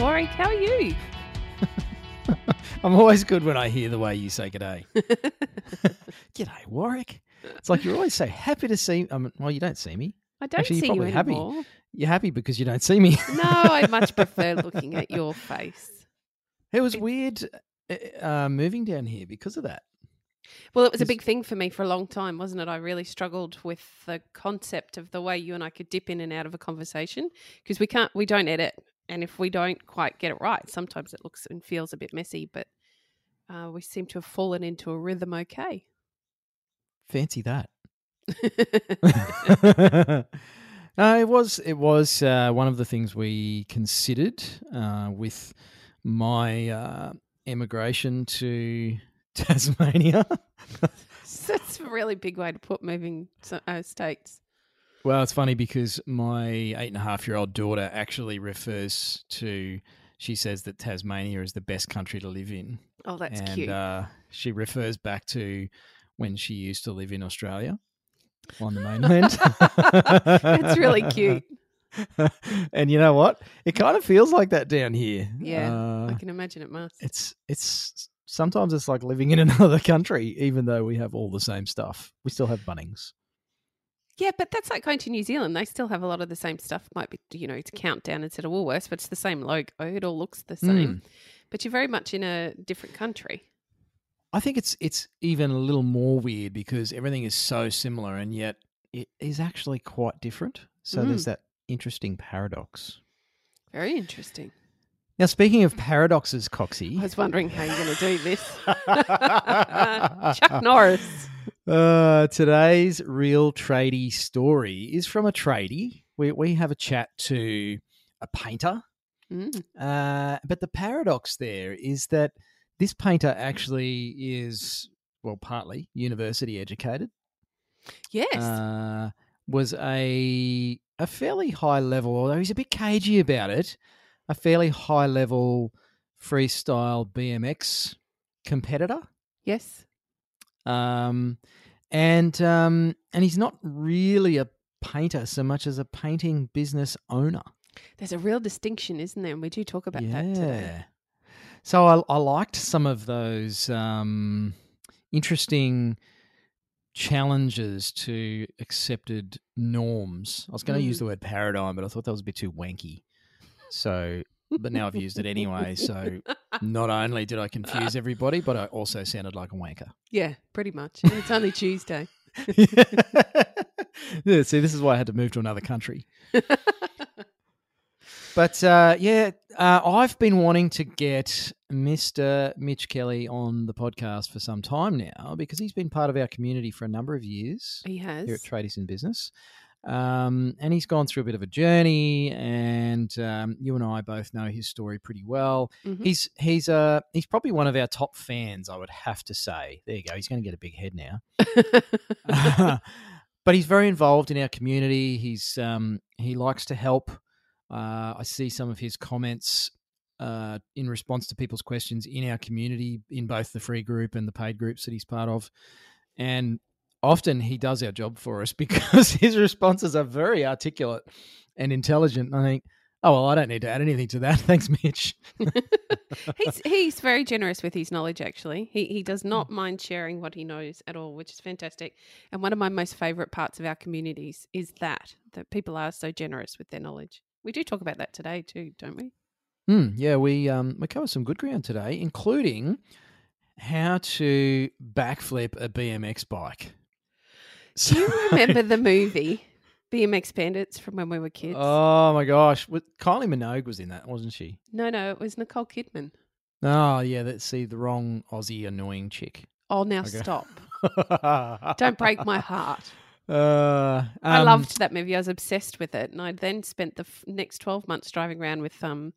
Warwick. How are you? I'm always good when I hear the way you say g'day. g'day, Warwick. It's like you're always so happy to see. Um, well, you don't see me. I don't Actually, you're see you happy. anymore. You're happy because you don't see me. No, I much prefer looking at your face. it was weird uh, uh, moving down here because of that. Well, it was a big thing for me for a long time, wasn't it? I really struggled with the concept of the way you and I could dip in and out of a conversation because we can't, we don't edit, and if we don't quite get it right, sometimes it looks and feels a bit messy. But uh, we seem to have fallen into a rhythm. Okay. Fancy that. no, it was it was uh, one of the things we considered uh, with my uh, emigration to Tasmania. That's a really big way to put moving uh, states. Well, it's funny because my eight and a half year old daughter actually refers to. She says that Tasmania is the best country to live in, Oh, that's and cute. Uh, she refers back to when she used to live in Australia on the mainland. That's really cute. and you know what? It kind of feels like that down here. Yeah, Uh, I can imagine it must. it's it's sometimes it's like living in another country, even though we have all the same stuff. We still have Bunnings. Yeah, but that's like going to New Zealand. They still have a lot of the same stuff. Might be, you know, it's Countdown instead of Woolworths, but it's the same logo. It all looks the same. Mm. But you're very much in a different country. I think it's it's even a little more weird because everything is so similar and yet it is actually quite different. So Mm. there's that interesting paradox. Very interesting. Now, speaking of paradoxes, Coxie, I was wondering how you're going to do this. Chuck Norris. Uh, today's real tradie story is from a tradie. We we have a chat to a painter, Mm. uh, but the paradox there is that this painter actually is well partly university educated. Yes. Uh, was a a fairly high level, although he's a bit cagey about it. A fairly high level freestyle BMX competitor. yes. Um, and um, and he's not really a painter so much as a painting business owner. There's a real distinction, isn't there? And we do talk about that today. So I, I liked some of those um, interesting challenges to accepted norms. I was going to use Mm. the word paradigm, but I thought that was a bit too wanky. So, but now I've used it anyway. So not only did I confuse everybody, but I also sounded like a wanker. Yeah, pretty much. And it's only Tuesday. yeah, see, this is why I had to move to another country. But uh, yeah, uh, I've been wanting to get Mr. Mitch Kelly on the podcast for some time now because he's been part of our community for a number of years He has. here at Tradies in Business. Um, and he's gone through a bit of a journey, and um, you and I both know his story pretty well. Mhm. He's he's uh he's probably one of our top fans, I would have to say. There you go. He's going to get a big head now. but he's very involved in our community. He's um, he likes to help. Uh, I see some of his comments uh, in response to people's questions in our community, in both the free group and the paid groups that he's part of, and often he does our job for us because his responses are very articulate and intelligent. I think, oh well, I don't need to add anything to that. Thanks, Mitch. he's he's very generous with his knowledge. Actually, he he does Hmm. not mind sharing what he knows at all, which is fantastic. And one of my most favourite parts of our communities is that that people are so generous with their knowledge. We do talk about that today too, don't we? Hmm, yeah, we um, we cover some good ground today, including how to backflip a BMX bike. Do you remember the movie BMX Bandits from when we were kids? Oh my gosh, Kylie Minogue was in that, wasn't she? no, no, it was Nicole Kidman. Oh yeah, that's see the wrong Aussie annoying chick. Oh, now Okay. stop! Don't break my heart. Uh, I um, loved that movie. I was obsessed with it, and I then spent the f- next twelve months driving around with um,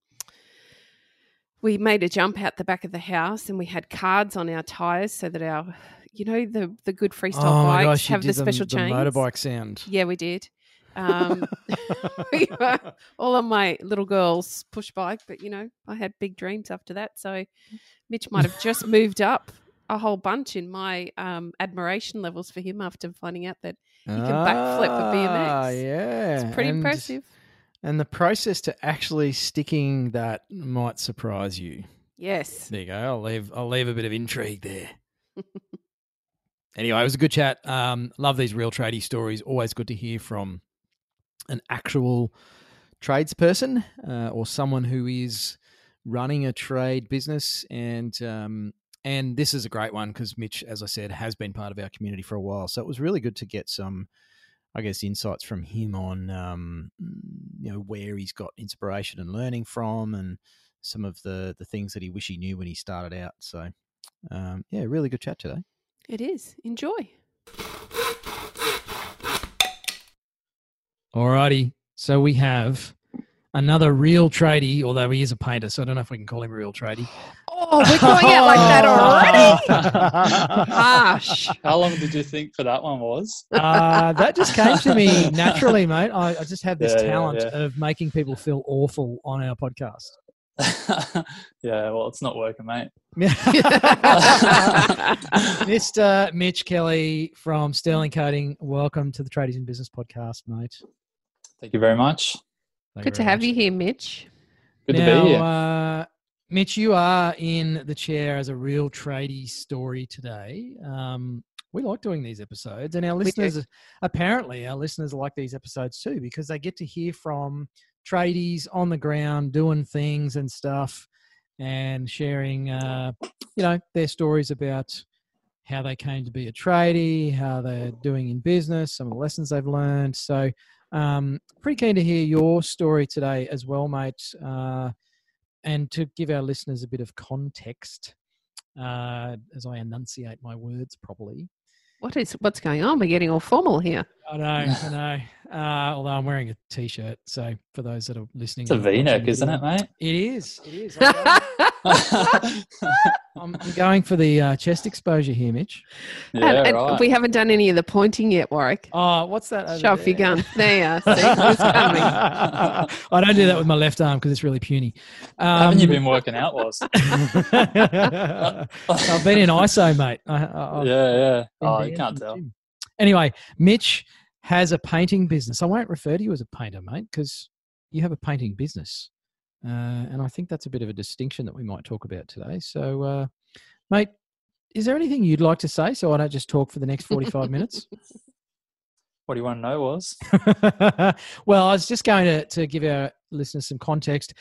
we made a jump out the back of the house and we had cards on our tires so that our you know the the good freestyle oh bikes gosh, have did the special the, chains. motorbike sound. Yeah, we did. Um, we were all on my little girl's push bike, but you know, I had big dreams after that. So Mitch might have just moved up a whole bunch in my um, admiration levels for him after finding out that he can backflip a BMX. Ah, yeah, It's pretty and- impressive. And the process to actually sticking that might surprise you. Yes. There you go. I'll leave. I'll leave a bit of intrigue there. anyway, it was a good chat. Um, love these real tradie stories. Always good to hear from an actual tradesperson uh, or someone who is running a trade business. And um, and this is a great one because Mitch, as I said, has been part of our community for a while. So it was really good to get some. I guess insights from him on um, you know where he's got inspiration and learning from, and some of the the things that he wish he knew when he started out. So, um, yeah, really good chat today. It is. Enjoy. Alrighty, so we have another real tradie, although he is a painter, so I don't know if we can call him a real tradie. Oh, we're going out like that already? Harsh. How long did you think for that one was? uh, that just came to me naturally, mate. I, I just have this Yeah, yeah, talent yeah. of making people feel awful on our podcast. yeah, well, it's not working, mate. Mr. Mitch Kelly from Sterling Coating, welcome to the Tradies in Business podcast, mate. Thank you very much. Thank Good to have much. you here, Mitch. Good now, to be here. Uh, Mitch, you are in the chair as a real tradie story today. Um, we like doing these episodes, and our listeners, apparently, our listeners like these episodes too because they get to hear from tradies on the ground doing things and stuff, and sharing, uh, you know, their stories about how they came to be a tradie, how they're doing in business, some of the lessons they've learned. So, um, pretty keen to hear your story today as well, mate. Uh, and to give our listeners a bit of context, uh, as I enunciate my words properly. What is what's going on? We're getting all formal here. I know, I know. Uh, although I'm wearing a t-shirt, so for those that are listening, It's a and watching V-neck, the isn't it, video- mate? It is. It is. I'm going, I'm, I'm going for the uh, chest exposure here, Mitch. Yeah, and right. we haven't done any of the pointing yet, Warwick. Oh, what's that? over Show off your there? gun. There you are. See, it's coming. I don't do that with my left arm because it's really puny. Um, Haven't you been working out, Waz? I've been in ISO, mate. I, I, yeah, yeah. Oh, you can't tell. Anyway, Mitch has a painting business. I won't refer to you as a painter, mate, because you have a painting business. Uh, and I think that's a bit of a distinction that we might talk about today. So, uh, mate, is there anything you'd like to say so I don't just talk for the next 45 minutes? What do you want to know, Waz? well, I was just going to, to give our listeners some context.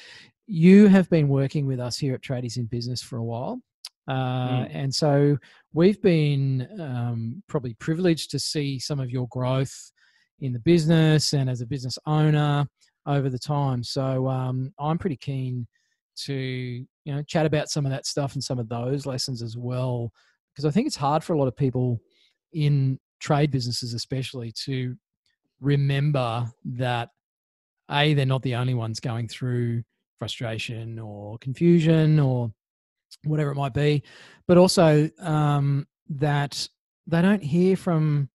You have been working with us here at Tradies in Business for a while. Uh, Mm. And so we've been um, probably privileged to see some of your growth in the business and as a business owner over the time. So um, I'm pretty keen to you know chat about some of that stuff and some of those lessons as well, because I think it's hard for a lot of people in trade businesses, especially, to remember that a they're not the only ones going through frustration or confusion or whatever it might be, but also um, that they don't hear from,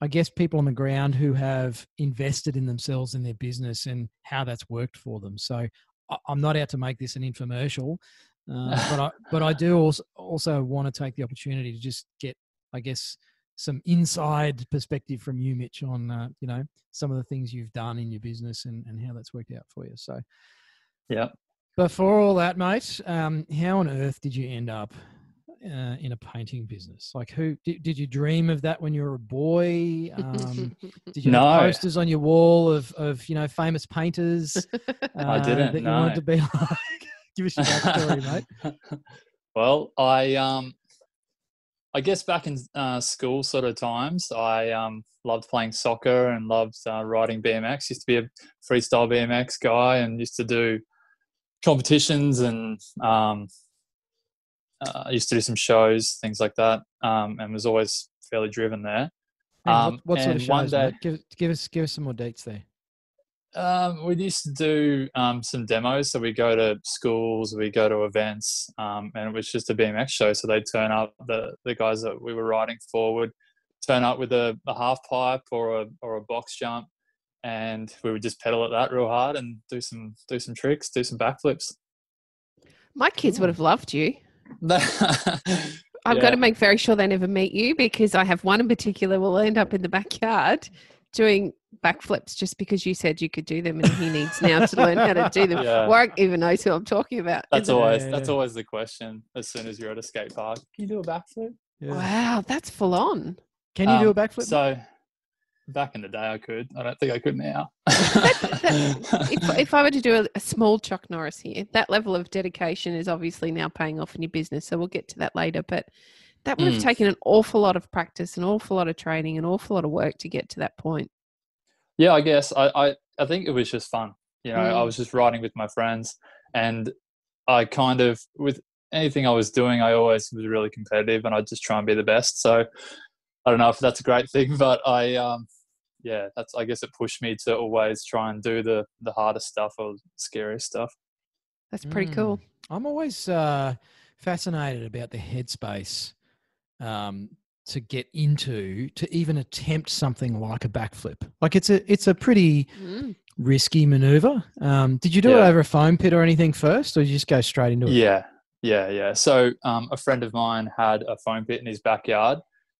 I guess, people on the ground who have invested in themselves and their business and how that's worked for them. So I'm not out to make this an infomercial, uh, but I but I do also also want to take the opportunity to just get, I guess, some inside perspective from you, Mitch, on uh, you know some of the things you've done in your business and, and how that's worked out for you. So Yeah. before all that, mate, um, how on earth did you end up uh, in a painting business? Like, who did, did you dream of that when you were a boy? Um, did you No. have posters on your wall of, of you know famous painters? uh, didn't, That you wanted to be like. Give us your backstory, mate. well, I um, I guess back in uh, school sort of times, I um, loved playing soccer and loved uh, riding BMX. Used to be a freestyle BMX guy and used to do competitions and um, uh, I used to do some shows, things like that, um, and was always fairly driven there. Um, what, what sort of and one shows? day- Give, give us give us some more dates there. Um, we used to do um, some demos. So we go to schools, we go to events, um, and it was just a BMX show. So they'd turn up, the, the guys that we were riding forward, turn up with a, a half pipe or a, or a box jump, and we would just pedal at that real hard and do some do some tricks, do some backflips. My kids would have loved you. I've Yeah. got to make very sure they never meet you because I have one in particular will end up in the backyard doing backflips just because you said you could do them and he needs now to learn how to do them. Yeah. Warwick even knows who I'm talking about. That's always Yeah, that's always the question. As soon as you're at a skate park, can you do a backflip? Wow, that's full on. Can you do a Um, backflip? So back in the day, I could. I don't think I could now. If, if I were to do a, a small Chuck Norris here, that level of dedication is obviously now paying off in your business. So we'll get to that later. But that would have Mm. taken an awful lot of practice, an awful lot of training, an awful lot of work to get to that point. yeah, I guess I, I I think it was just fun. You know, I Mm. was just riding with my friends, and I kind of with anything I was doing, I always was really competitive, and I just try and be the best. So I don't know if that's a great thing, but I um yeah, that's I guess it pushed me to always try and do the the hardest stuff or scariest stuff. That's pretty Mm. cool. I'm always uh, fascinated about the headspace um, to get into to even attempt something like a backflip. Like it's a it's a pretty Mm. risky maneuver. Um, did you do it over a foam pit or anything first, or did you just go straight into it? Yeah, yeah, yeah. So um, a friend of mine had a foam pit in his backyard.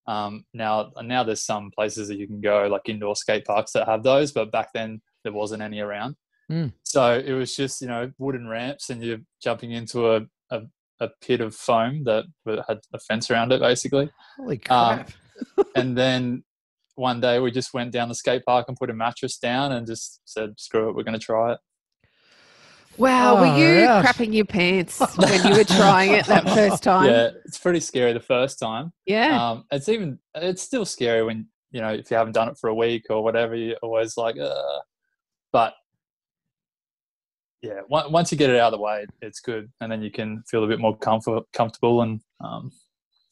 Um, now, now there's some places that you can go, like indoor skate parks that have those, but back then there wasn't any around. Mm. So it was just you know wooden ramps, and you're jumping into a a, a pit of foam that had a fence around it, basically. Holy Um, crap! and then one day we just went down the skate park and put a mattress down and just said, "Screw it, we're going to try it." Wow, Far were you out. crapping your pants when you were trying it that first time? Yeah, it's pretty scary the first time. Yeah. um, it's even it's still scary when you know if you haven't done it for a week or whatever you're always like uh, but yeah on- once you get it out of the way it's good and then you can feel a bit more comfort comfortable and um,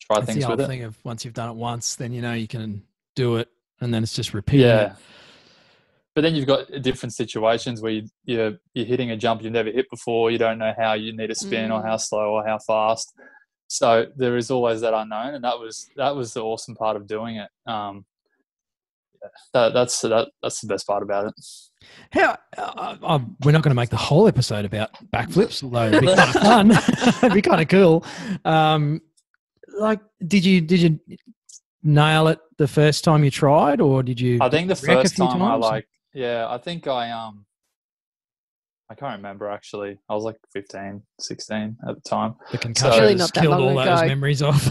try That's things the with old it thing of once you've done it once, then you know you can do it, and then it's just repeating. yeah it. But then you've got different situations where you, you're you're hitting a jump you've never hit before you don't know how you need to spin or Mm. how slow or how fast so there is always that unknown and that was that was the awesome part of doing it um yeah, that, that's that, that's the best part about it How uh, uh, we're not going to make the whole episode about backflips, although it'd be kind of fun. it'd be kind of cool. Um, like, did you did you nail it the first time you tried, or did you? i think the first few time i like yeah i think i um i can't remember actually i was like 15 16 at the time the concussion Really not that killed long all those ago. memories off.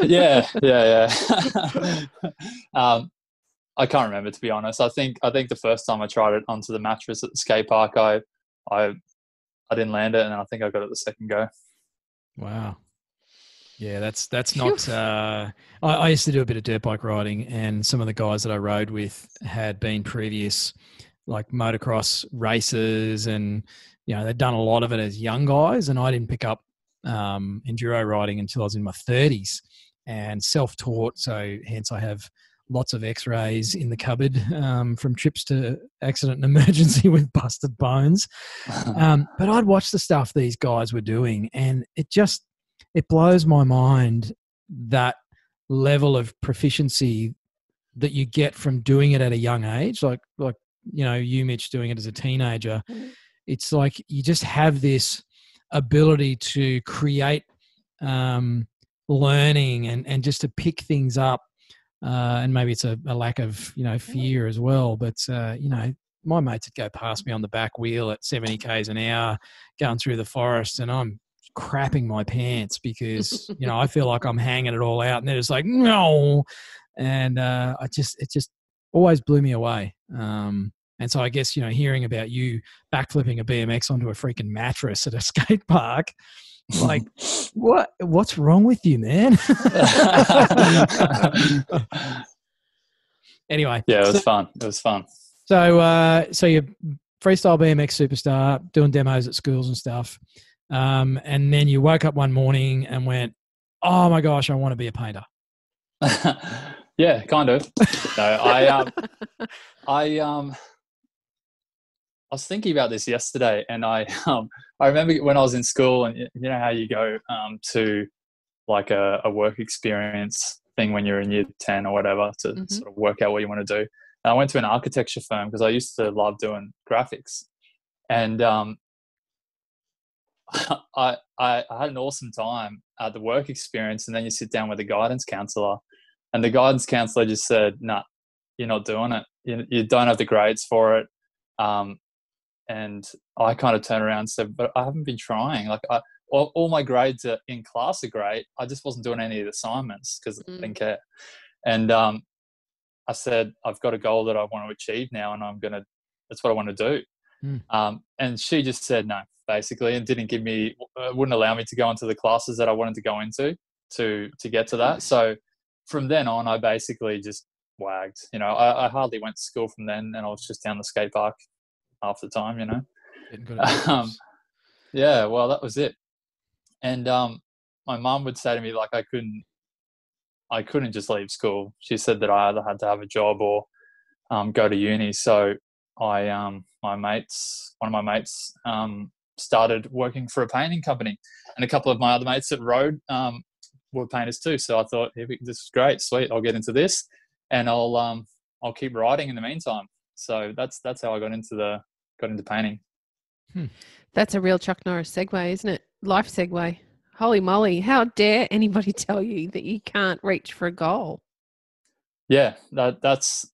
yeah, yeah, yeah. um, I can't remember to be honest. I think I think the first time I tried it onto the mattress at the skate park, I I I didn't land it, and I think I got it the second go. Wow. Yeah, that's that's not. Uh, I, I used to do a bit of dirt bike riding, and some of the guys that I rode with had been previous, like motocross races, and you know they'd done a lot of it as young guys, and I didn't pick up um, enduro riding until I was in my thirties, and self-taught. So hence I have lots of X-rays in the cupboard um, from trips to accident and emergency with busted bones um, but I'd watch the stuff these guys were doing, and it just it blows my mind that level of proficiency that you get from doing it at a young age. Like like you know you, Mitch, doing it as a teenager. Mhm. It's like you just have this ability to create um, learning and and just to pick things up. Uh, and maybe it's a, a lack of you know fear as well, but uh, you know my mates would go past me on the back wheel at 70 k's an hour going through the forest and i'm crapping my pants because you know i feel like i'm hanging it all out and they're just like no. And uh, i just it just always blew me away. Um, and so i guess you know hearing about you backflipping a bmx onto a freaking mattress at a skate park like what what's wrong with you man? Anyway. Yeah, it was so- fun. It was fun. so, uh, so you're freestyle BMX superstar, doing demos at schools and stuff, um, and then you woke up one morning and went, "Oh my gosh, I want to be a painter." yeah, kind of. No, I um, I um, I was thinking about this yesterday, and I um, I remember when I was in school, and you know how you go um, to like a, a work experience thing when you're in year ten or whatever to mm-hmm. sort of work out what you want to do. And I went to an architecture firm because I used to love doing graphics, and um, I, I I had an awesome time at the work experience, and then you sit down with a guidance counselor, and the guidance counselor just said, "Nah, you're not doing it. You, you don't have the grades for it." Um, and I kind of turned around and said, "But I haven't been trying. Like, I, all, all, my grades are in class are great. I just wasn't doing any of the assignments because mm. I didn't care." And um, I said, "I've got a goal that I want to achieve now, and I'm gonna. That's what I want to do." Mm. Um, and she just said no, basically, and didn't give me, uh, wouldn't allow me to go into the classes that I wanted to go into to to get to that. So from then on, I basically just wagged. You know, I, I hardly went to school from then, and I was just down the skate park half the time, you know. Um, yeah, well, that was it. And um, my mom would say to me, like, I couldn't, I couldn't just leave school. She said that I either had to have a job or um, go to uni. So I, um, my mates, one of my mates, um, started working for a painting company, and a couple of my other mates at Road um, were painters too. So I thought, hey, this is great, sweet. I'll get into this, and I'll um, I'll keep writing in the meantime. So that's that's how I got into the got into painting. Hmm. That's a real Chuck Norris segue, isn't it? Life segue. Holy moly! How dare anybody tell you that you can't reach for a goal? Yeah, that that's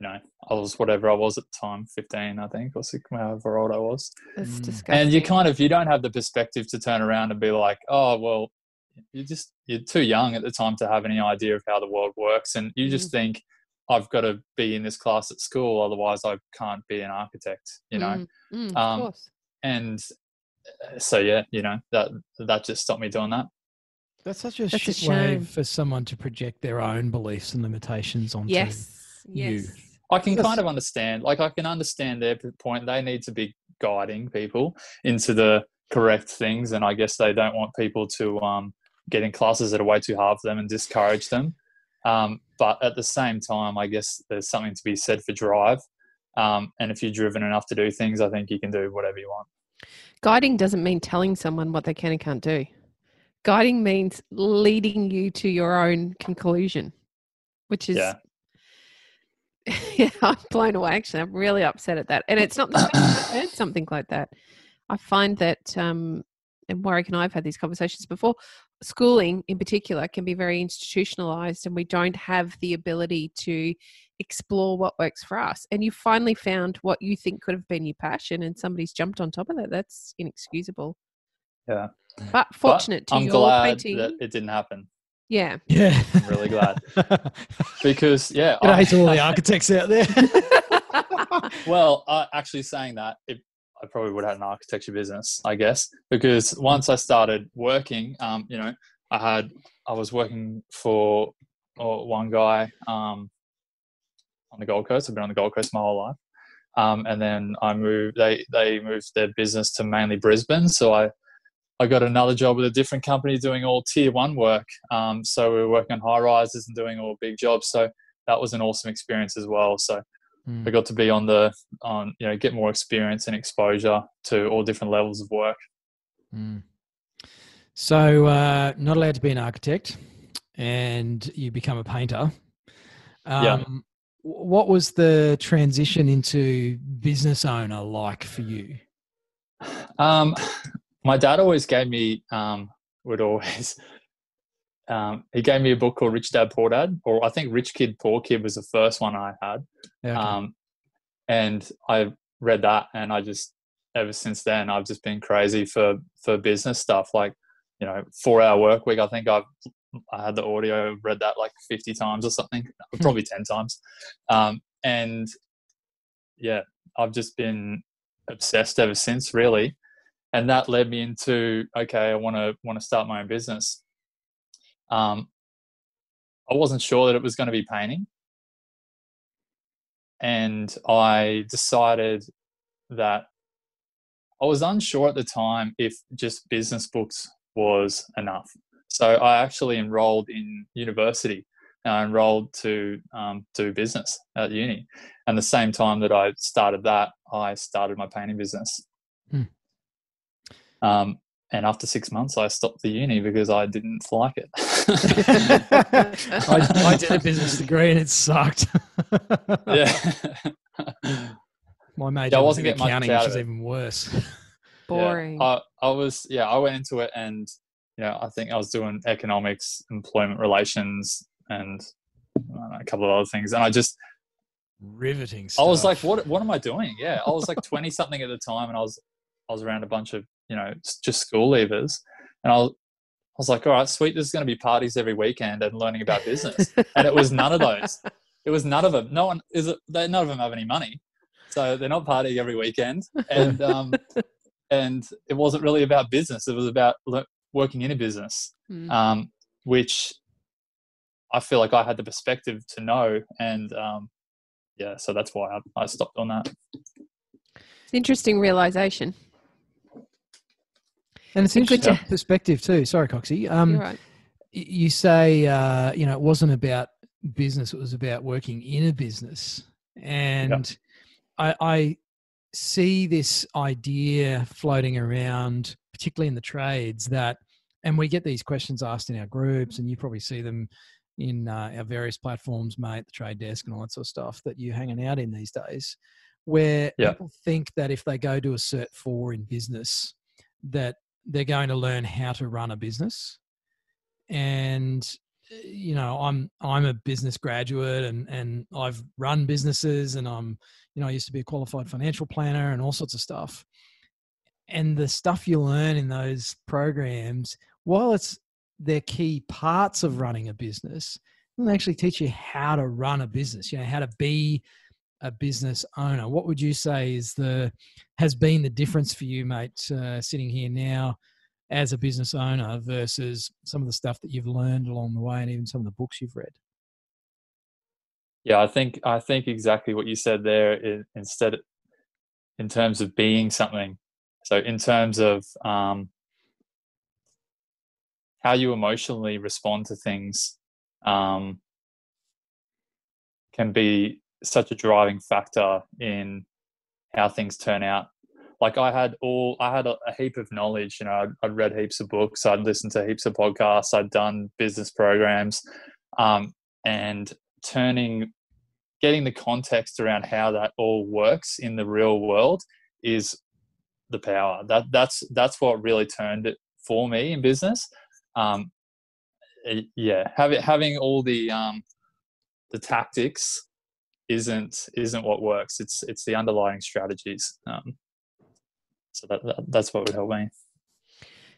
you know I was whatever I was at the time, fifteen, I think, or six, however old I was. That's mm. disgusting. And you kind of you don't have the perspective to turn around and be like, oh well, you're just you're too young at the time to have any idea of how the world works, and you just mm. think I've got to be in this class at school, otherwise I can't be an architect. You know, mm, mm, um, and uh, so yeah, you know that that just stopped me doing that. That's such a That's shit a way for someone to project their own beliefs and limitations onto yes. you. Yes. I can kind of understand, like I can understand their point. They need to be guiding people into the correct things, and I guess they don't want people to um, get in classes that are way too hard for them and discourage them. Um, but at the same time, I guess there's something to be said for drive. Um, and if you're driven enough to do things, I think you can do whatever you want. Guiding doesn't mean telling someone what they can and can't do. Guiding means leading you to your own conclusion, which is. Yeah. yeah, I'm blown away. Actually, I'm really upset at that. And it's not the first heard something like that. I find that um, and Warwick and I have had these conversations before schooling in particular can be very institutionalized and we don't have the ability to explore what works for us and you finally found what you think could have been your passion and somebody's jumped on top of that that's inexcusable yeah but fortunate but to I'm your glad painting that it didn't happen yeah. Yeah. I'm really glad. Because yeah I hate all the architects out there. Well uh, actually saying that it I probably would have had an architecture business, I guess, because once I started working, um, you know, I had I was working for uh, one guy um, on the Gold Coast. I've been on the Gold Coast my whole life, um, and then I moved. They they moved their business to mainly Brisbane, so I I got another job with a different company doing all tier one work. Um, so we were working on high rises and doing all big jobs. So that was an awesome experience as well. So Mm. I got to be on the on you know get more experience and exposure to all different levels of work. Mm. So uh, not allowed to be an architect, and you become a painter. Um, yeah. What was the transition into business owner like for you? Um, my dad always gave me um, would always um, he gave me a book called Rich Dad Poor Dad, or I think Rich Kid Poor Kid was the first one I had. Okay. Um, and I read that, and I just ever since then I've just been crazy for for business stuff, like you know, four hour work week. I think I've I had the audio, read that like fifty times or something, hmm. probably ten times, um, and yeah, I've just been obsessed ever since, really. And that led me into okay, I want to want to start my own business um, I wasn't sure that it was going to be painting. And I decided that I was unsure at the time if just business books was enough. So I actually enrolled in university I enrolled to um, do business at uni. And the same time that I started that, I started my painting business. Hmm. Um, and after six months, I stopped the uni because I didn't like it. I, I did a business degree and it sucked. yeah. My major Yeah, I was wasn't in getting much accounting, out which of is it. even worse. Boring. Yeah, I, I was, yeah, I went into it and, you know, I think I was doing economics, employment relations, and know, a couple of other things. And I just, Riveting I was like, what, what am I doing? Yeah. I was like 20 something at the time and I was, I was around a bunch of, you know, just school leavers. And I was, I was like, all right, sweet. There's going to be parties every weekend and learning about business. and it was none of those. It was none of them. No one is. They none of them have any money, so they're not partying every weekend. And um, and it wasn't really about business. It was about le- working in a business, Mm. um, which I feel like I had the perspective to know. And um, yeah, so that's why I, I stopped on that. Interesting realization. And it's Good to- interesting perspective too. Sorry, Coxie. Um, right. you say uh, you know it wasn't about business; it was about working in a business, and I, I see this idea floating around, particularly in the trades, that and we get these questions asked in our groups, and you probably see them in uh, our various platforms, mate, the trade desk, and all that sort of stuff that you're hanging out in these days, where Yeah. people think that if they go to a Cert Four in business, that they're going to learn how to run a business. And uh, you know i'm i'm a business graduate and and i've run businesses and i'm you know i used to be a qualified financial planner and all sorts of stuff. And the stuff you learn in those programs while it's they're key parts of running a business they actually teach you how to run a business you know how to be a business owner what would you say is the has been the difference for you mate uh, sitting here now as a business owner versus some of the stuff that you've learned along the way and even some of the books you've read Yeah, I think I think exactly what you said there. instead, in terms of being something, so in terms of um, how you emotionally respond to things, um, can be such a driving factor in how things turn out. Like I had all, I had a, a heap of knowledge. You know, I'd, I'd read heaps of books, I'd listened to heaps of podcasts, I'd done business programs, um, and turning getting the context around how that all works in the real world is the power that that's that's what really turned it for me in business um yeah having having all the um the tactics isn't isn't what works it's it's the underlying strategies um so that, that that's what would help me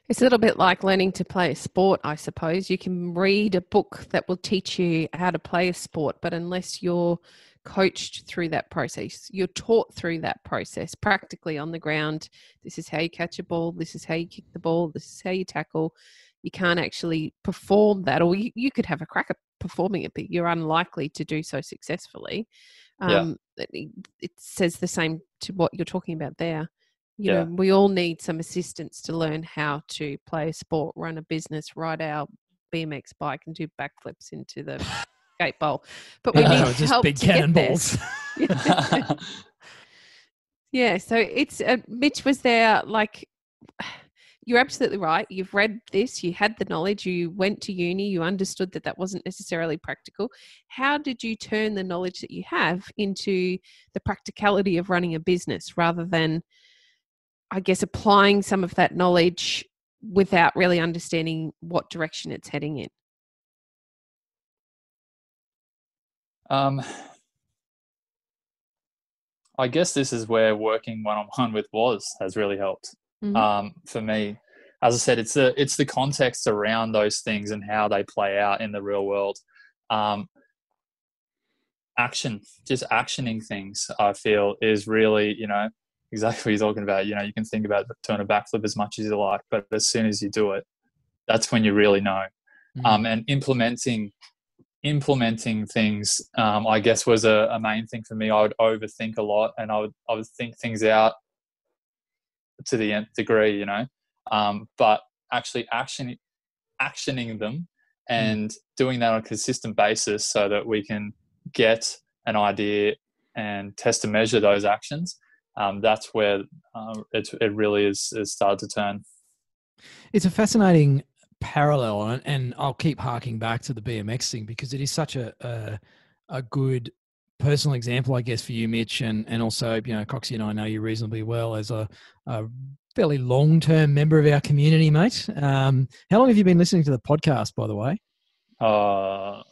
It's a little bit like learning to play a sport, I suppose. You can read a book that will teach you how to play a sport, but unless you're coached through that process, you're taught through that process practically on the ground. This is how you catch a ball, this is how you kick the ball, this is how you tackle. You can't actually perform that, or you, you could have a crack at performing it, but you're unlikely to do so successfully. Yeah. Um, it, it says the same to what you're talking about there you Yeah. know we all need some assistance to learn how to play a sport run a business ride our bmx bike and do backflips into the skate bowl but we No, need just help big to get there. cannonballs yeah so it's uh, mitch was there like you're absolutely right. You've read this you had the knowledge you went to uni you understood that that wasn't necessarily practical. How did you turn the knowledge that you have into the practicality of running a business rather than i guess applying some of that knowledge without really understanding what direction it's heading in? Um, I guess this is where working one on one with Waz has really helped Mhm. um, for me. As I said, it's the it's the context around those things and how they play out in the real world. Um, action, just actioning things, I feel is really you know exactly what you're talking about. You know, you can think about doing a backflip as much as you like, but as soon as you do it, that's when you really know Mhm. um, and implementing implementing things um, i guess was a, a main thing for me i would overthink a lot and i would i would think things out to the nth degree you know um, but actually action actioning them and doing that on a consistent basis so that we can get an idea and test and measure those actions. Um, that's where um, it, it really is, is started to turn. It's a fascinating parallel, and, and I'll keep harking back to the BMX thing because it is such a, a, a good personal example, I guess, for you, Mitch, and and also you know, Coxie and I know you reasonably well as a, a fairly long term member of our community, mate. Um, how long have you been listening to the podcast, by the way? Uh,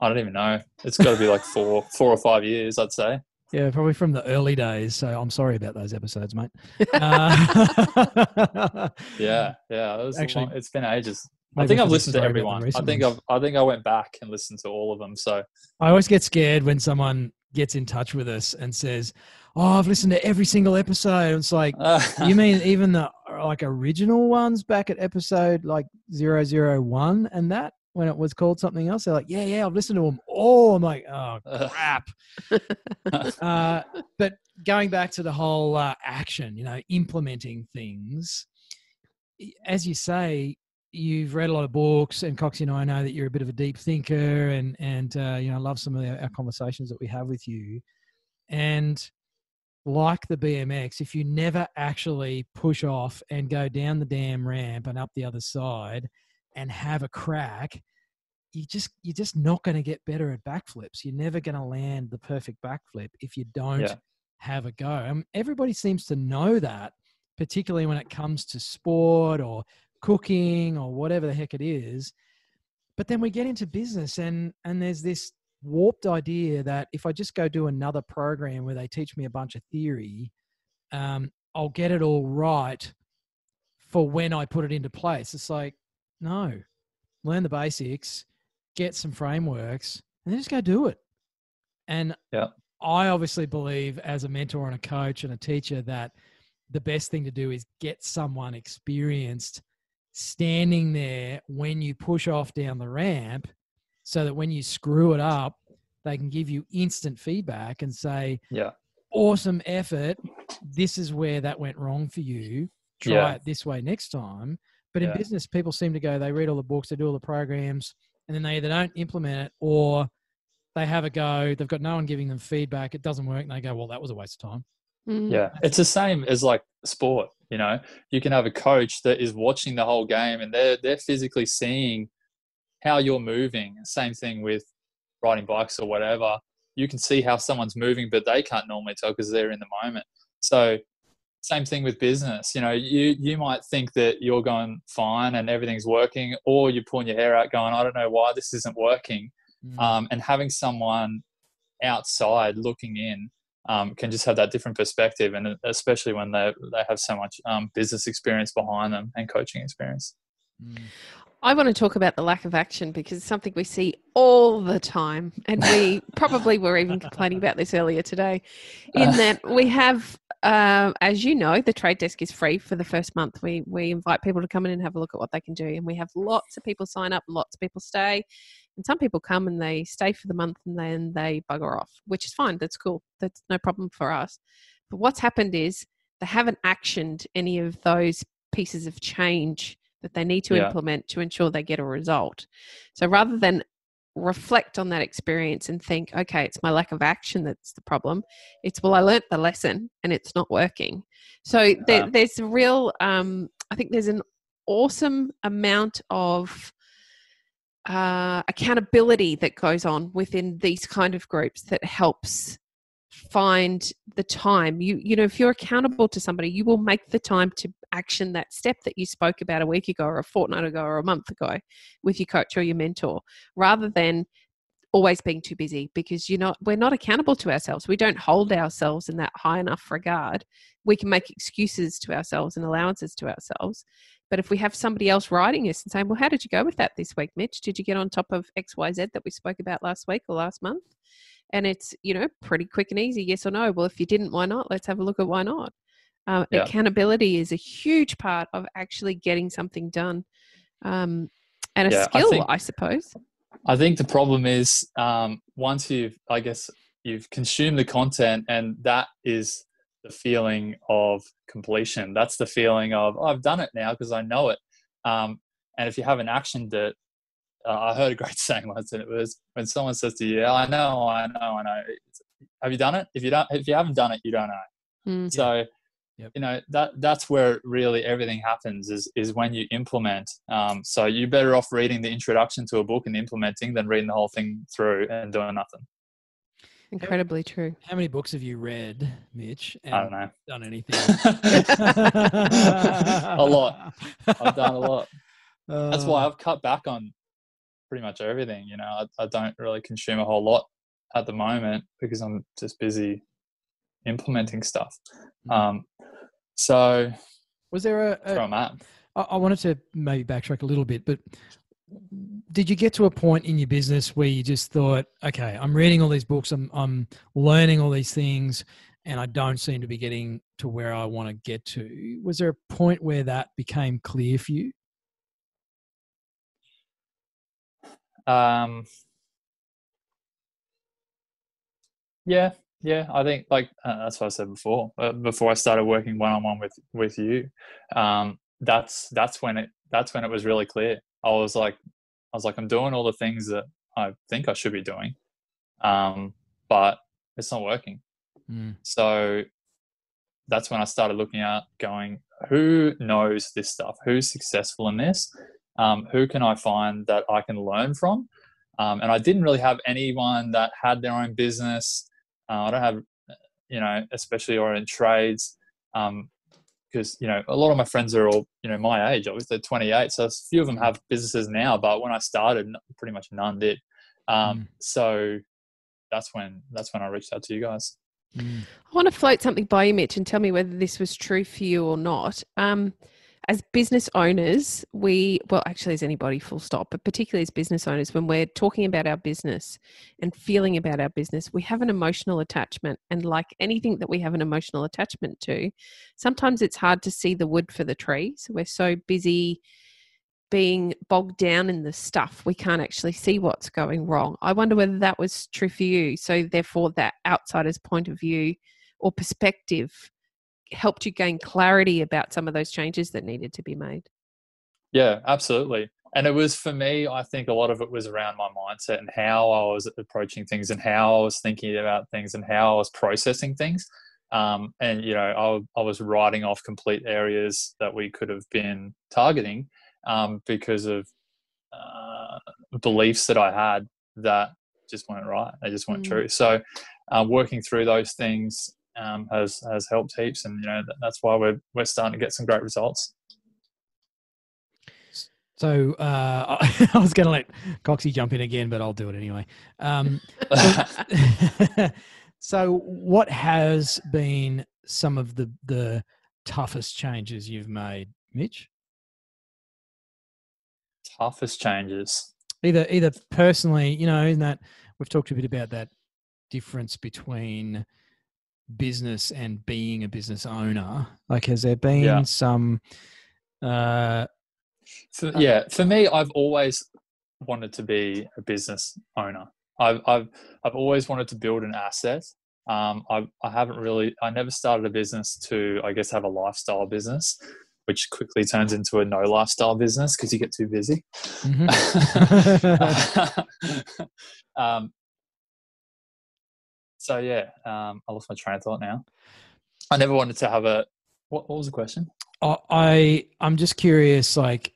I don't even know. It's got to be like four, four or five years, I'd say. Yeah, probably from the early days. So I'm sorry about those episodes, mate. Uh, yeah, yeah. It Actually, long, it's been ages. I think I've listened to sorry about the everyone. I think. I've I think I went back and listened to all of them. So I always get scared when someone gets in touch with us and says, "Oh, I've listened to every single episode." It's like, you mean even the like original ones back at episode like 001 and that when it was called something else? They're like, "Yeah, yeah, I've listened to them all." I'm like, "Oh crap." uh, but going back to the whole uh, action, you know, implementing things, as you say, you've read a lot of books, and Coxie and I know that you're a bit of a deep thinker, and and uh, you know, love some of the, our conversations that we have with you, and like the BMX, if you never actually push off and go down the damn ramp and up the other side and have a crack, you just you're just not going to get better at backflips. You're never going to land the perfect backflip if you don't Yeah. have a go. Um, everybody seems to know that, particularly when it comes to sport or cooking or whatever the heck it is. But then we get into business and and there's this warped idea that if I just go do another program where they teach me a bunch of theory, um, I'll get it all right for when I put it into place. It's like, no, learn the basics, get some frameworks, and then just go do it. And Yeah. I obviously believe as a mentor and a coach and a teacher that the best thing to do is get someone experienced standing there when you push off down the ramp so that when you screw it up, they can give you instant feedback and say, yeah, awesome effort. This is where that went wrong for you. Try Yeah. it this way next time. But in Yeah. business, people seem to go, they read all the books, they do all the programs, and then they either don't implement it or they have a go. They've got no one giving them feedback. It doesn't work. And they go, well, that was a waste of time. Mm. yeah. It's the same as like sport. You know, you can have a coach that is watching the whole game and they're they're physically seeing how you're moving. Same thing with riding bikes or whatever. You can see how someone's moving, but they can't normally tell because they're in the moment. So same thing with business. You know, you you might think that you're going fine and everything's working, or you're pulling your hair out, going, I don't know why this isn't working. Mm. Um, and having someone outside looking in um, can just have that different perspective, and especially when they they have so much um, business experience behind them and coaching experience. I want to talk about the lack of action because it's something we see all the time. And we probably were even complaining about this earlier today, in that we have, uh, as you know, the trade desk is free for the first month. We, we invite people to come in and have a look at what they can do. And we have lots of people sign up, lots of people stay. And some people come and they stay for the month and then they bugger off, which is fine. That's cool. That's no problem for us. But what's happened is they haven't actioned any of those pieces of change that they need to Yeah. implement to ensure they get a result. So rather than reflect on that experience and think, okay, it's my lack of action that's the problem, it's, well, I learnt the lesson and it's not working. So there, there's a real, um, I think there's an awesome amount of uh, accountability that goes on within these kind of groups that helps find the time. You you know if you're accountable to somebody you will make the time to action that step that you spoke about a week ago or a fortnight ago or a month ago with your coach or your mentor rather than always being too busy because you're not we're not accountable to ourselves. We don't hold ourselves in that high enough regard. We can make excuses to ourselves and allowances to ourselves but if we have somebody else writing us and saying well how did you go with that this week mitch? Did you get on top of xyz that we spoke about last week or last month? And it's you know pretty quick and easy yes or no. Well if you didn't why not? Let's have a look at why not. Um, Yeah. accountability is a huge part of actually getting something done um, and a Yeah, I skill think- I suppose. I think the problem is um, once you've, I guess, you've consumed the content, and that is the feeling of completion. That's the feeling of oh, I've done it now because I know it. Um, and if you haven't actioned it, uh, I heard a great saying once, and it was when someone says to you, yeah, "I know, I know, I know." It's, have you done it? If you don't, if you haven't done it, you don't know. Mm. So, Yep. you know that that's where really everything happens is is when you implement. Um, so you're better off reading the introduction to a book and implementing than reading the whole thing through and doing nothing. Incredibly true. How many books have you read, Mitch? I don't know. Done anything? a lot. I've done a lot. That's why Uh, I've cut back on pretty much everything. You know, I, I don't really consume a whole lot at the moment because I'm just busy implementing stuff. Mhm. Um, so was there a, that's where a I'm at. I, I wanted to maybe backtrack a little bit, but did you get to a point in your business where you just thought, okay, I'm reading all these books, I'm I'm learning all these things, and I don't seem to be getting to where I want to get to? Was there a point where that became clear for you? Um, yeah, yeah. I think like uh, that's what I said before. Uh, before I started working one on one with with you, um, that's that's when it that's when it was really clear. I was like, I was like, I'm doing all the things that I think I should be doing, um, but it's not working. Mm. So that's when I started looking at going, who knows this stuff? Who's successful in this? Um, who can I find that I can learn from? Um, and I didn't really have anyone that had their own business. Uh, I don't have, you know, especially or in trades, because you know a lot of my friends are all you know my age. Obviously, they're 28, so a few of them have businesses now. But when I started, pretty much none did. Um, Mm. So that's when that's when I reached out to you guys. Mm. I want to float something by you, Mitch, and tell me whether this was true for you or not. Um, as business owners, we, well, actually, as anybody, full stop, but particularly as business owners, when we're talking about our business and feeling about our business, we have an emotional attachment. And like anything that we have an emotional attachment to, sometimes it's hard to see the wood for the trees. We're so busy being bogged down in the stuff, we can't actually see what's going wrong. I wonder whether that was true for you. So, therefore, that outsider's point of view or perspective helped you gain clarity about some of those changes that needed to be made. Yeah, absolutely. And it was for me, I think a lot of it was around my mindset and how I was approaching things and how I was thinking about things and how I was processing things. Um, and, you know, I, I was writing off complete areas that we could have been targeting um, because of uh, beliefs that I had that just weren't right. They just weren't Mm. true. So, uh, working through those things um, has has helped heaps, and you know that, that's why we're we're starting to get some great results. So uh, I was going to let Coxie jump in again, but I'll do it anyway. Um, so, so what has been some of the the toughest changes you've made, Mitch? Toughest changes. Either either personally, you know, in that we've talked a bit about that difference between business and being a business owner. Like, has there been Yeah. some? Uh, For, yeah, for me, I've always wanted to be a business owner. I've I've I've always wanted to build an asset. Um, I I haven't really. I never started a business to, I guess, have a lifestyle business, which quickly turns into a no lifestyle business because you get too busy. mhm. um, so yeah, um, I lost my train of thought now. I never wanted to have a. What, what was the question? I- I'm just curious, like,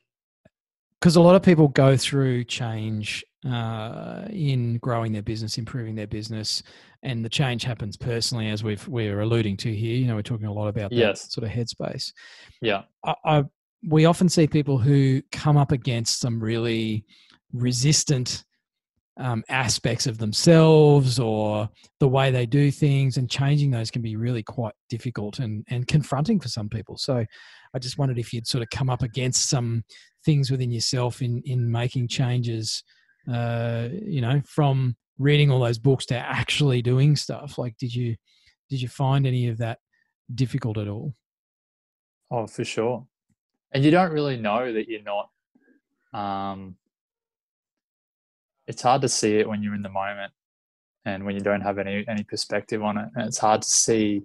because a lot of people go through change uh, in growing their business, improving their business, and the change happens personally, as we've we're alluding to here. You know, we're talking a lot about that Yes. sort of headspace. Yeah, I, I we often see people who come up against some really resistant um, aspects of themselves or the way they do things, and changing those can be really quite difficult and and confronting for some people. So, I just wondered if you'd sort of come up against some things within yourself in in making changes. Uh, you know, from reading all those books to actually doing stuff. Like, did you did you find any of that difficult at all? Oh, for sure. And you don't really know that you're not. Um, it's hard to see it when you're in the moment, and when you don't have any any perspective on it, and it's hard to see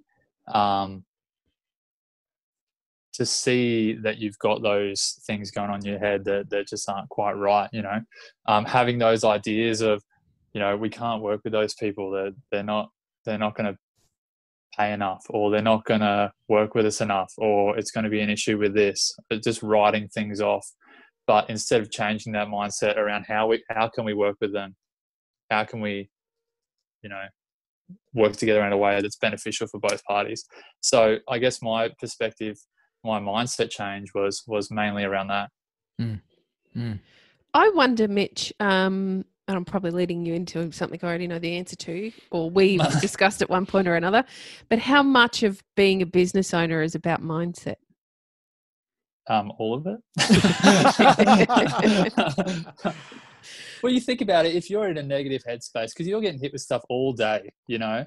um, to see that you've got those things going on in your head that, that just aren't quite right you know? Um, having those ideas of you know we can't work with those people they're, they're not they're not going to pay enough or they're not going to work with us enough or it's going to be an issue with this. But just writing things off but instead of changing that mindset around how we how can we work with them how can we you know work together in a way that's beneficial for both parties so i guess my perspective my mindset change was was mainly around that Mm. Mm. I wonder, Mitch, um, and I'm probably leading you into something I already know the answer to, or we've discussed at one point or another, but how much of being a business owner is about mindset? Um, all of it. well, you think about it. If you're in a negative headspace, because you're getting hit with stuff all day, you know,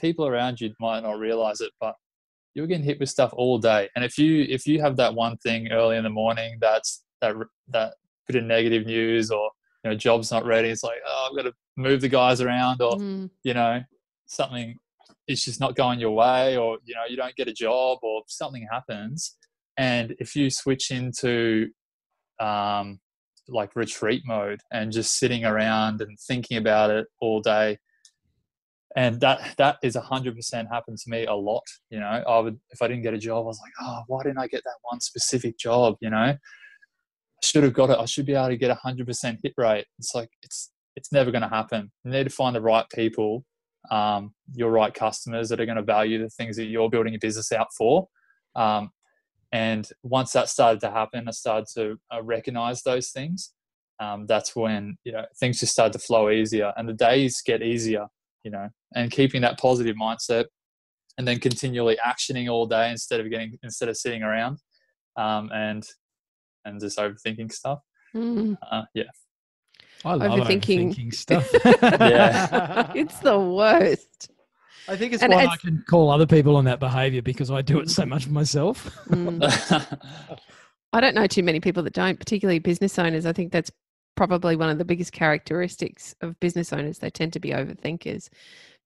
people around you might not realize it, but you're getting hit with stuff all day. And if you if you have that one thing early in the morning that's that that bit of negative news, or you know, job's not ready, it's like, oh, I've got to move the guys around, or Mm, you know, something is just not going your way, or you know, you don't get a job, or something happens, and if you switch into um, like retreat mode and just sitting around and thinking about it all day, and that that is a hundred percent happened to me a lot. You know, I would if I didn't get a job, I was like, oh, why didn't I get that one specific job? You know, I should have got it. I should be able to get a hundred percent hit rate. It's like it's it's never going to happen. You need to find the right people, um, your right customers that are going to value the things that you're building your business out for. Um, and once that started to happen, I started to uh, recognize those things. Um, that's when you know things just started to flow easier, and the days get easier. You know, and keeping that positive mindset, and then continually actioning all day instead of getting instead of sitting around, um, and and just overthinking stuff. mm. Uh, yeah, I love Overthinking. overthinking stuff. Yeah. it's the worst. I think it's And why I can call other people on that behavior because I do it so much myself. Mm. I don't know too many people that don't, particularly business owners. I think that's probably one of the biggest characteristics of business owners. They tend to be overthinkers,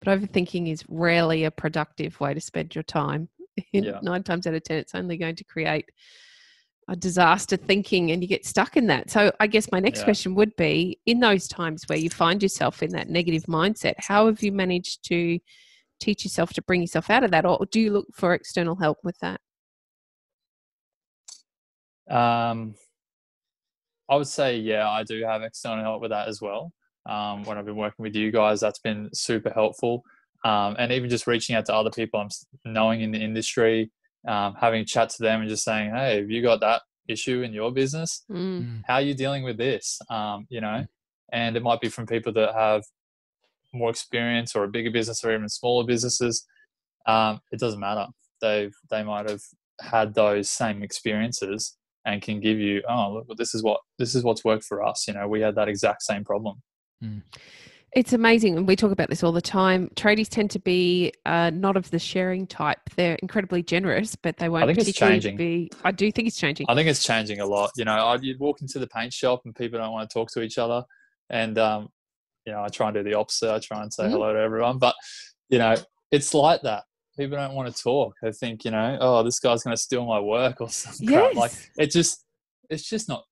but overthinking is rarely a productive way to spend your time. Yeah. Nine times out of 10, it's only going to create a disaster thinking and you get stuck in that. So, I guess my next Yeah. question would be in those times where you find yourself in that negative mindset, how have you managed to teach yourself to bring yourself out of that, or do you look for external help with that? Um, I would say, yeah, I do have external help with that as well. Um, when I've been working with you guys, that's been super helpful. Um, and even just reaching out to other people I'm knowing in the industry, um, having a chat to them and just saying, hey, have you got that issue in your business? Mm. How are you dealing with this? Um, you know, and it might be from people that have more experience or a bigger business or even smaller businesses. Um, it doesn't matter. They've they might have had those same experiences and can give you, oh, look, well, this is what this is what's worked for us. You know, we had that exact same problem. It's amazing, and we talk about this all the time. Tradies tend to be uh, not of the sharing type. They're incredibly generous, but they won't I think it's changing. be. I do think it's changing. I think it's changing a lot. You know, I, you'd walk into the paint shop and people don't want to talk to each other, and um, you know, I try and do the opposite. I try and say Mhm. hello to everyone, but you know, it's like that. People don't want to talk. They think, you know, oh, this guy's going to steal my work or something. Yes. Like it just, it's just not.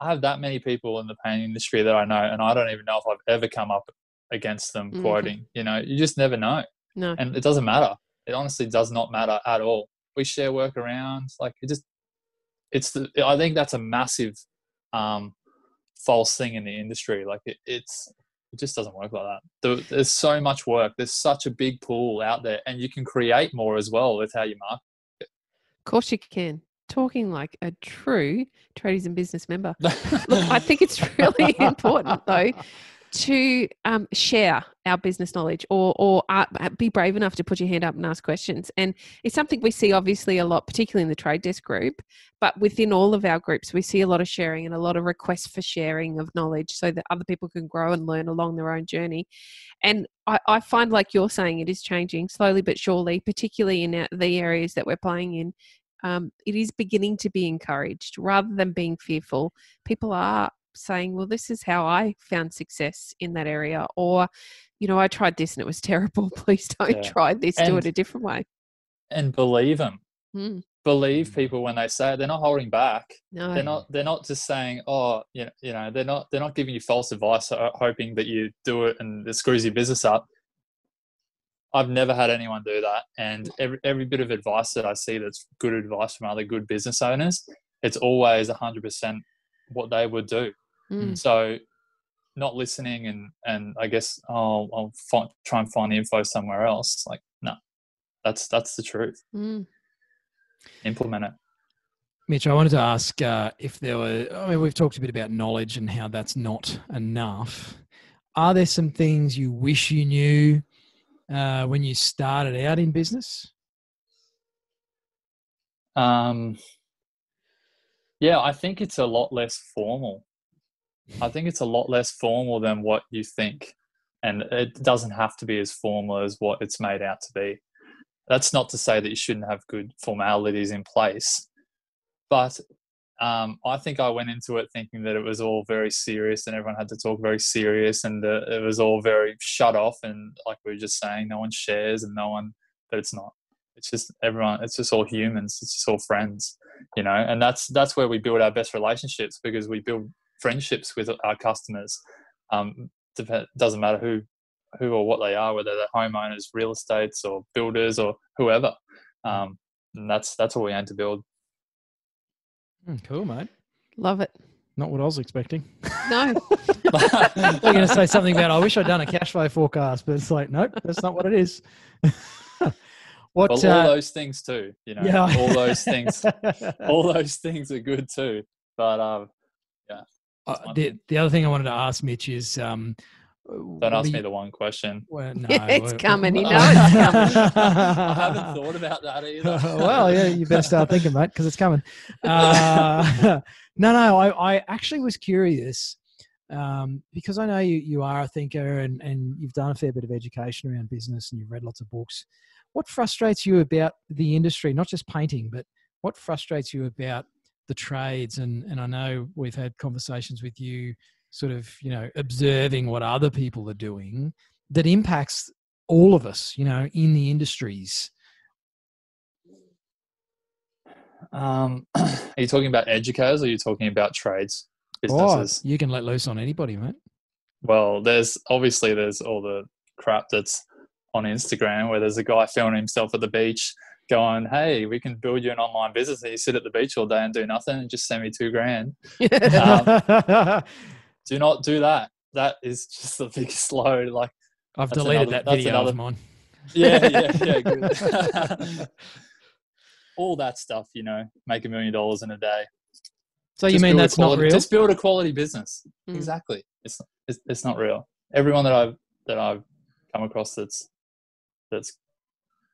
I have that many people in the painting industry that I know, and I don't even know if I've ever come up against them Mhm. quoting. You know, you just never know no, and it doesn't matter. It honestly does not matter at all. We share work around, like it just. It's the. I think that's a massive, um, false thing in the industry. Like it, it's. It just doesn't work like that. There- There's so much work. There's such a big pool out there, and you can create more as well with how you market. It. of course you can. Talking like a true tradies and business member. Look, I think it's really important though to um, share our business knowledge or or uh, be brave enough to put your hand up and ask questions. And it's something we see obviously a lot, particularly in the trade desk group, but within all of our groups, we see a lot of sharing and a lot of requests for sharing of knowledge so that other people can grow and learn along their own journey. And I, I find, like you're saying, it is changing slowly but surely, particularly in the areas that we're playing in. Um, it is beginning to be encouraged rather than being fearful. People are saying, well, this is how I found success in that area. Or, you know, I tried this and it was terrible. Please don't Yeah. try this. Do it a different way. and believe them. Mm. believe people when they say it. They're not holding back. No. They're not. They're not just saying, "Oh, you know, you know." They're not. They're not giving you false advice, hoping that you do it and it screws your business up. I've never had anyone do that, and every every bit of advice that I see that's good advice from other good business owners, it's always hundred percent what they would do. Mm. So, not listening and and I guess I'll I'll find, try and find the info somewhere else. Like, no, that's that's the truth. Mm. Implement it. Mitch, I wanted to ask uh, if there were, I mean, we've talked a bit about knowledge and how that's not enough. Are there some things you wish you knew uh, when you started out in business? Um, yeah, I think it's a lot less formal. I think it's a lot less formal than what you think. And it doesn't have to be as formal as what it's made out to be. That's not to say that you shouldn't have good formalities in place. But um, I think I went into it thinking that it was all very serious and everyone had to talk very serious and uh, it was all very shut off. And like we were just saying, no one shares and no one, but it's not. It's just everyone, it's just all humans, it's just all friends, you know, and that's, that's where we build our best relationships because we build friendships with our customers. Um, doesn't matter who who or what they are, whether they're homeowners, real estates, or builders, or whoever. Um, and that's that's what we aim to build. Mm, cool, mate. Love it. Not what I was expecting. No. We're going to say something about. I wish I'd done a cash flow forecast, but it's like, nope, that's not what it is. what? well, all uh, those things too. You know, yeah. all those things. all those things are good too. But um, Uh, the, the other thing I wanted to ask Mitch is, um, don't ask me the one question. Well, no, It's well- coming, you know it's coming. I haven't thought about that either. well, yeah, you better start thinking, mate, because it's coming. Uh, no, no, I, I actually was curious um, because I know you, you are a thinker and, and you've done a fair bit of education around business and you've read lots of books. What frustrates you about the industry, not just painting, but what frustrates you about the trades? And, and I know we've had conversations with you, sort of, you know, observing what other people are doing that impacts all of us, you know, in the industries. Um, are you talking about educators or are you talking about trades Oh, businesses? you can let loose on anybody, mate. Well, there's obviously there's all the crap that's on Instagram where there's a guy filming himself at the beach going, "Hey, we can build you an online business." And you sit at the beach all day and do nothing and just send me two grand. Um, do not do that. That is just the biggest load. Like, I've deleted another- that video another- of mine. yeah, yeah, yeah, good. all that stuff, you know, make a million dollars in a day. So you mean build a that's not real? Just build a quality business. Mm. Exactly. It's, it's it's not real. Everyone that I've that I've come across that's that's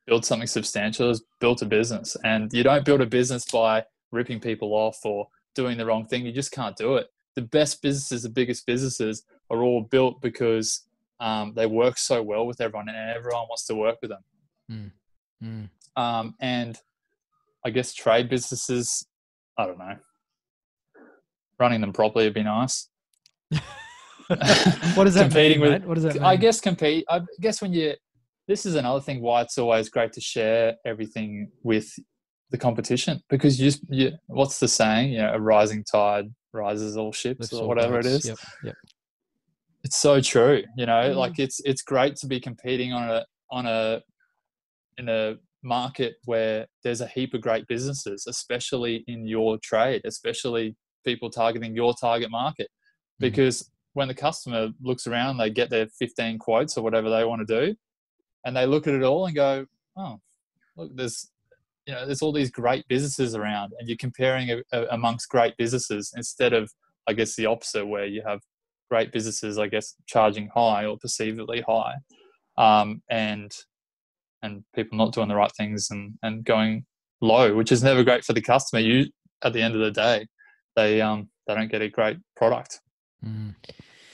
built something substantial has built a business. And you don't build a business by ripping people off or doing the wrong thing. You just can't do it. The best businesses, the biggest businesses, are all built because um, they work so well with everyone, and everyone wants to work with them. Mm. Um, and I guess trade businesses, I don't know, running them properly would be nice. what does that Competing mean, with- mate? What does that mean? I guess compete. I guess when you, this is another thing why it's always great to share everything with the competition because you, you what's the saying? You know, a rising tide rises all ships Lifts or whatever it is. Yep, yep. It's so true. You know, Mm. like it's it's great to be competing on a on a in a market where there's a heap of great businesses, especially in your trade, especially people targeting your target market. Mhm. Because when the customer looks around, they get their 15 quotes or whatever they want to do, and they look at it all and go, "Oh, look, there's you know, there's all these great businesses around, and you're comparing a, a, amongst great businesses instead of, I guess, the opposite, where you have great businesses, I guess, charging high or perceivably high, um, and and people not doing the right things and and going low, which is never great for the customer. You at the end of the day, they um they don't get a great product Mm.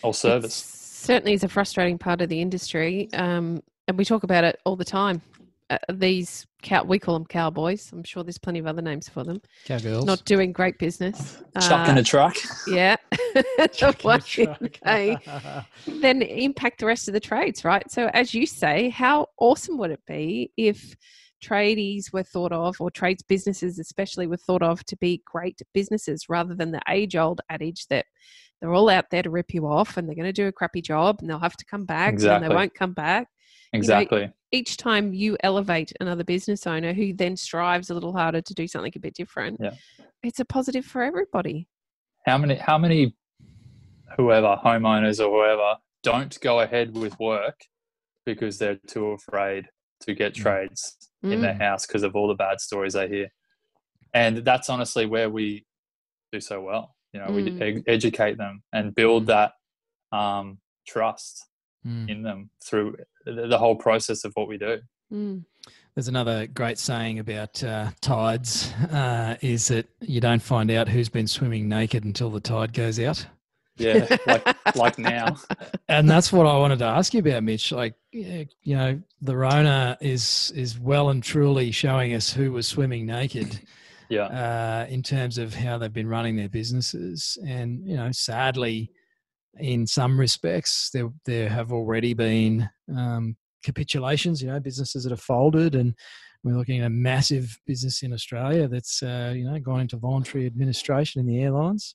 or service. It certainly is a frustrating part of the industry, um, and we talk about it all the time. Uh, these cow- we call them cowboys. I'm sure there's plenty of other names for them. Cowgirls. Not doing great business. Chucking Uh, a truck. yeah. Chucking a truck. they then impact the rest of the trades, right? So, as you say, how awesome would it be if tradies were thought of, or trades businesses especially were thought of to be great businesses rather than the age old adage that they're all out there to rip you off and they're going to do a crappy job and they'll have to come back Exactly. and they won't come back. Exactly. Each time you elevate another business owner who then strives a little harder to do something a bit different, Yeah. it's a positive for everybody. how many how many whoever homeowners or whoever don't go ahead with work because they're too afraid to get Mm. trades in their Mm. house because of all the bad stories they hear and that's honestly where we do so well you know we Mm. ed- educate them and build Mm. that um, trust Mm. in them through the, the whole process of what we do Mm. There's another great saying about uh, tides uh, is that you don't find out who's been swimming naked until the tide goes out. yeah like like now And that's what I wanted to ask you about, Mitch. Like, you know, the Rona is is well and truly showing us who was swimming naked yeah uh, in terms of how they've been running their businesses. And you know, sadly, in some respects, there there have already been um, capitulations. You know, businesses that have folded, and we're looking at a massive business in Australia that's uh, you know gone into voluntary administration in the airlines.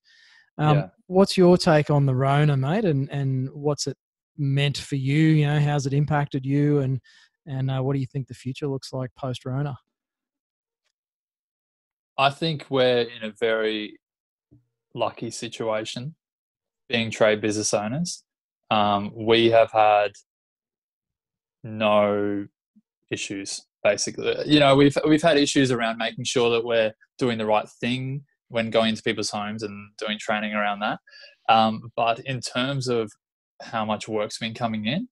Um, Yeah. What's your take on the Rona, mate? And and what's it meant for you? You know, how's it impacted you? And and uh, what do you think the future looks like post Rona? I think we're in a very lucky situation being trade business owners. Um, we have had no issues basically. You know, we've we've had issues around making sure that we're doing the right thing when going into people's homes and doing training around that. Um, but in terms of how much work's been coming in,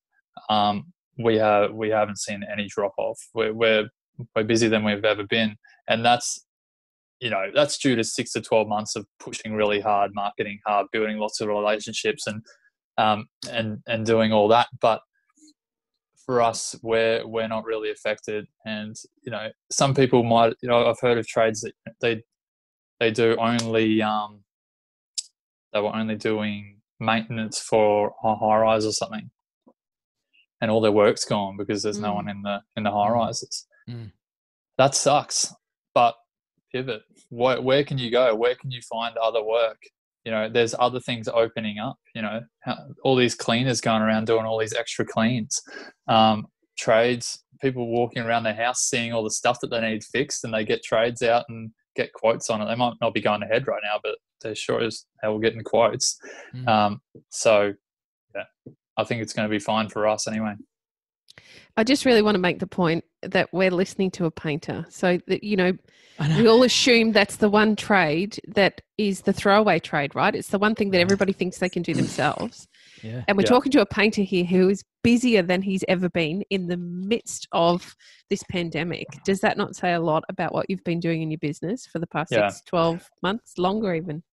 um, we have we haven't seen any drop off. We're, we're we're busier than we've ever been, and that's you know that's due to six to 12 months of pushing really hard marketing hard building lots of relationships and um, and and doing all that. But for us we're we're not really affected. And you know some people might you know i've heard of trades that they they do only um they were only doing maintenance for a high rise or something. And all their work's gone because there's no Mm. one in the in the high rises. Mm. that sucks. But pivot. Where, where can you go? Where can you find other work? You know there's other things opening up you know all these cleaners going around doing all these extra cleans um, trades people walking around their house seeing all the stuff that they need fixed and they get trades out and get quotes on it. They might not be going ahead right now but they're sure as hell getting quotes. Mm. um, so yeah i think it's going to be fine for us anyway. I just really want to make the point that we're listening to a painter. So that you know, I know. we all assume that's the one trade that is the throwaway trade, right? It's the one thing that everybody thinks they can do themselves. yeah. And we're Yeah. talking to a painter here who is busier than he's ever been in the midst of this pandemic. Does that not say a lot about what you've been doing in your business for the past Yeah. six, 12 months, longer even?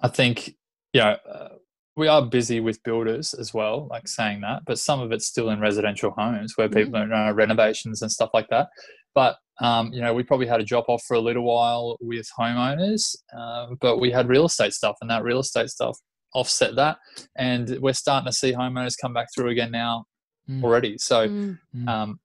I think, you know, uh, we are busy with builders as well, like saying that, but some of it's still in residential homes where people are uh, renovations and stuff like that. But, um, you know, we probably had a drop off for a little while with homeowners, uh, but we had real estate stuff, and that real estate stuff offset that. And we're starting to see homeowners come back through again now Mm. already. So, Mm. Mm. um,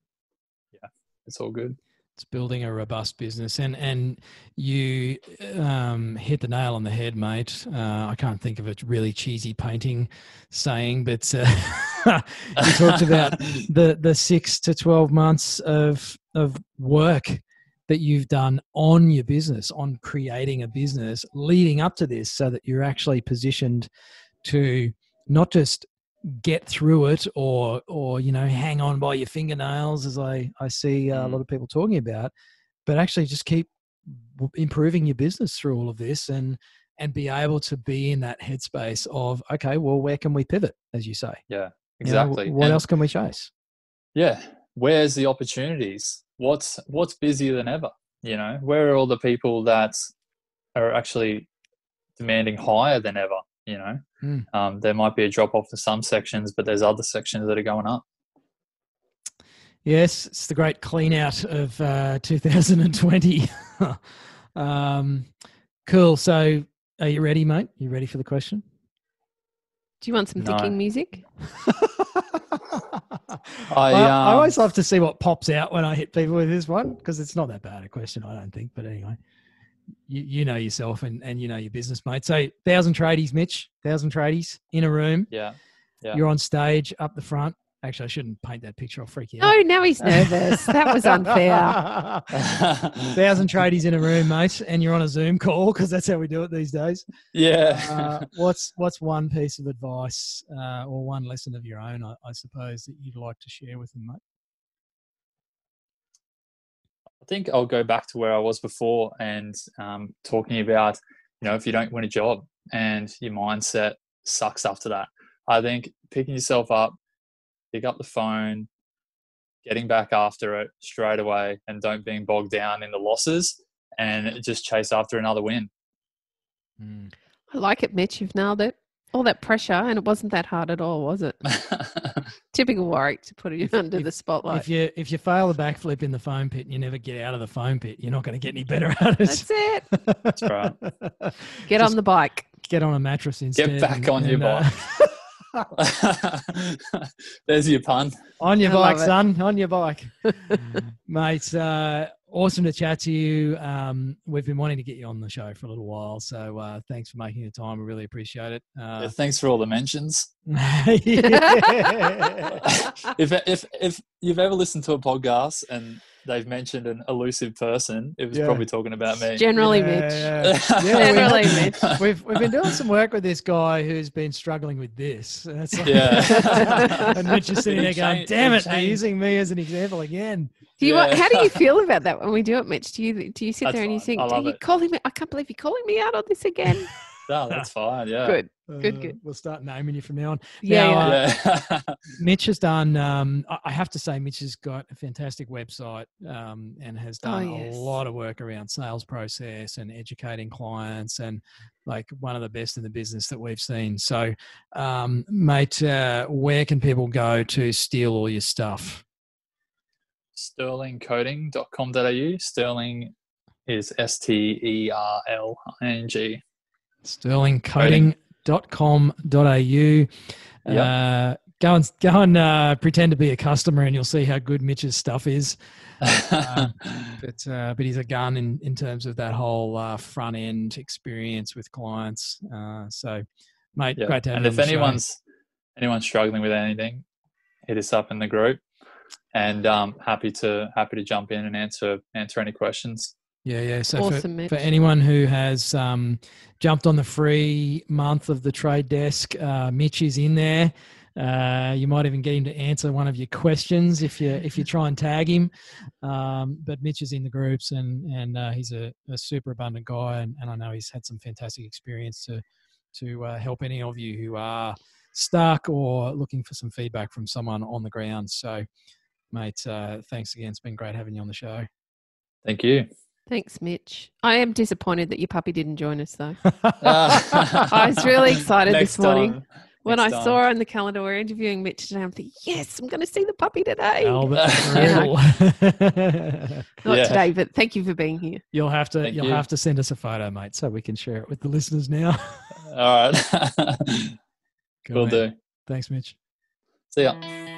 yeah, it's all good. It's building a robust business. And and you um, hit the nail on the head mate. Uh, i can't think of a really cheesy painting saying but uh, you talked about the the six to 12 months of of work that you've done on your business on creating a business leading up to this so that you're actually positioned to not just get through it or or you know hang on by your fingernails as i i see uh, a Mm. lot of people talking about but actually just keep improving your business through all of this and and be able to be in that headspace of okay well where can we pivot? as you say. Yeah, You know, exactly. what And- else can we chase? Yeah where's the opportunities? What's what's busier than ever you know? Where are all the people that are actually demanding higher than ever you know Mm. um, there might be a drop off in some sections but there's other sections that are going up Yes, it's the great clean out of uh, 2020. um, cool. So, are you ready, mate? You ready for the question? Do you want some No. thinking music? I, I, um, I always love to see what pops out when I hit people with this one because it's not that bad a question, I don't think. But anyway, you, you know yourself and, and you know your business, mate. So, thousand tradies, Mitch, thousand tradies in a room. yeah. Yeah. You're on stage up the front. Actually, I shouldn't paint that picture. I'll freak you No, out. now he's nervous. that was unfair. thousand tradies in a room, mate, and you're on a Zoom call because that's how we do it these days. yeah. Uh, what's what's one piece of advice uh, or one lesson of your own, I, I suppose, that you'd like to share with them, mate? I think I'll go back to where I was before and um, talking about, you know, if you don't win a job and your mindset sucks after that. I think picking yourself up, pick up the phone, getting back after it straight away, and don't being bogged down in the losses and just chase after another win. I like it, Mitch. You've nailed it. All that pressure, and it wasn't that hard at all, was it? Typical Warwick to put you under if- the spotlight. If you if you fail the backflip in the foam pit and you never get out of the foam pit, you're not going to get any better at it. That's it. That's right. Get Just on the bike. Get on a mattress instead. Get back and- on your and, uh, There's your pun. on your I bike, son. On your bike, mate. Uh, awesome to chat to you. Um, we've been wanting to get you on the show for a little while, so uh, thanks for making the time. We really appreciate it. Yeah, Uh, thanks for all the mentions. if if if you've ever listened to a podcast and they've mentioned an elusive person, it was Yeah. probably talking about me. Generally, Yeah, Mitch. yeah. Yeah, we- Generally, Mitch. We've we've been doing some work with this guy who's been struggling with this. And it's like- Yeah. and Mitch is sitting there going, "Damn it it, they're using me as an example again." Do you, Yeah. How do you feel about that when we do it, Mitch? Do you do you sit That's there and you fine. think, I "Do you it. calling me? I can't believe you're calling me out on this again." no, that's fine. Yeah. Good. Good, Uh, good. We'll start naming you from now on. Yeah. Now, yeah. uh, Yeah. Mitch has done. Um, I- I have to say, Mitch has got a fantastic website um, and has Oh, done yes. a lot of work around sales process and educating clients, and like one of the best in the business that we've seen. So, um, mate, uh, where can people go to steal all your stuff? Sterlingcoating.com.au. Sterling is S T E R L I N G. sterlingcoating.com.au. Uh, go and go and uh, pretend to be a customer, and you'll see how good Mitch's stuff is. Um, but uh, but he's a gun in, in terms of that whole uh, front end experience with clients. Uh, so, mate, Yeah. great to have and you if on the show. anyone's anyone's struggling with anything, hit us up in the group, and um, happy to happy to jump in and answer answer any questions. Yeah, yeah. So Awesome, for, for anyone who has um, jumped on the free month of the trade desk, uh, Mitch is in there. Uh, you might even get him to answer one of your questions if you if you try and tag him. Um, but Mitch is in the groups and and uh, he's a, a super abundant guy, and, and I know he's had some fantastic experience to to uh, help any of you who are stuck or looking for some feedback from someone on the ground. So, mate, uh, thanks again. It's been great having you on the show. Thank you. Thanks, Mitch. I am disappointed that your puppy didn't join us though. I I was really excited this morning. When I Next saw on the calendar we're interviewing Mitch today, I'm thinking, yes, I'm going to see the puppy today. Albert Yeah. Not Yeah. today, but thank you for being here. you'll have to Thank you'll you. have to send us a photo, mate, so we can share it with the listeners now. All right. Cool, Will do. Thanks, Mitch. See ya.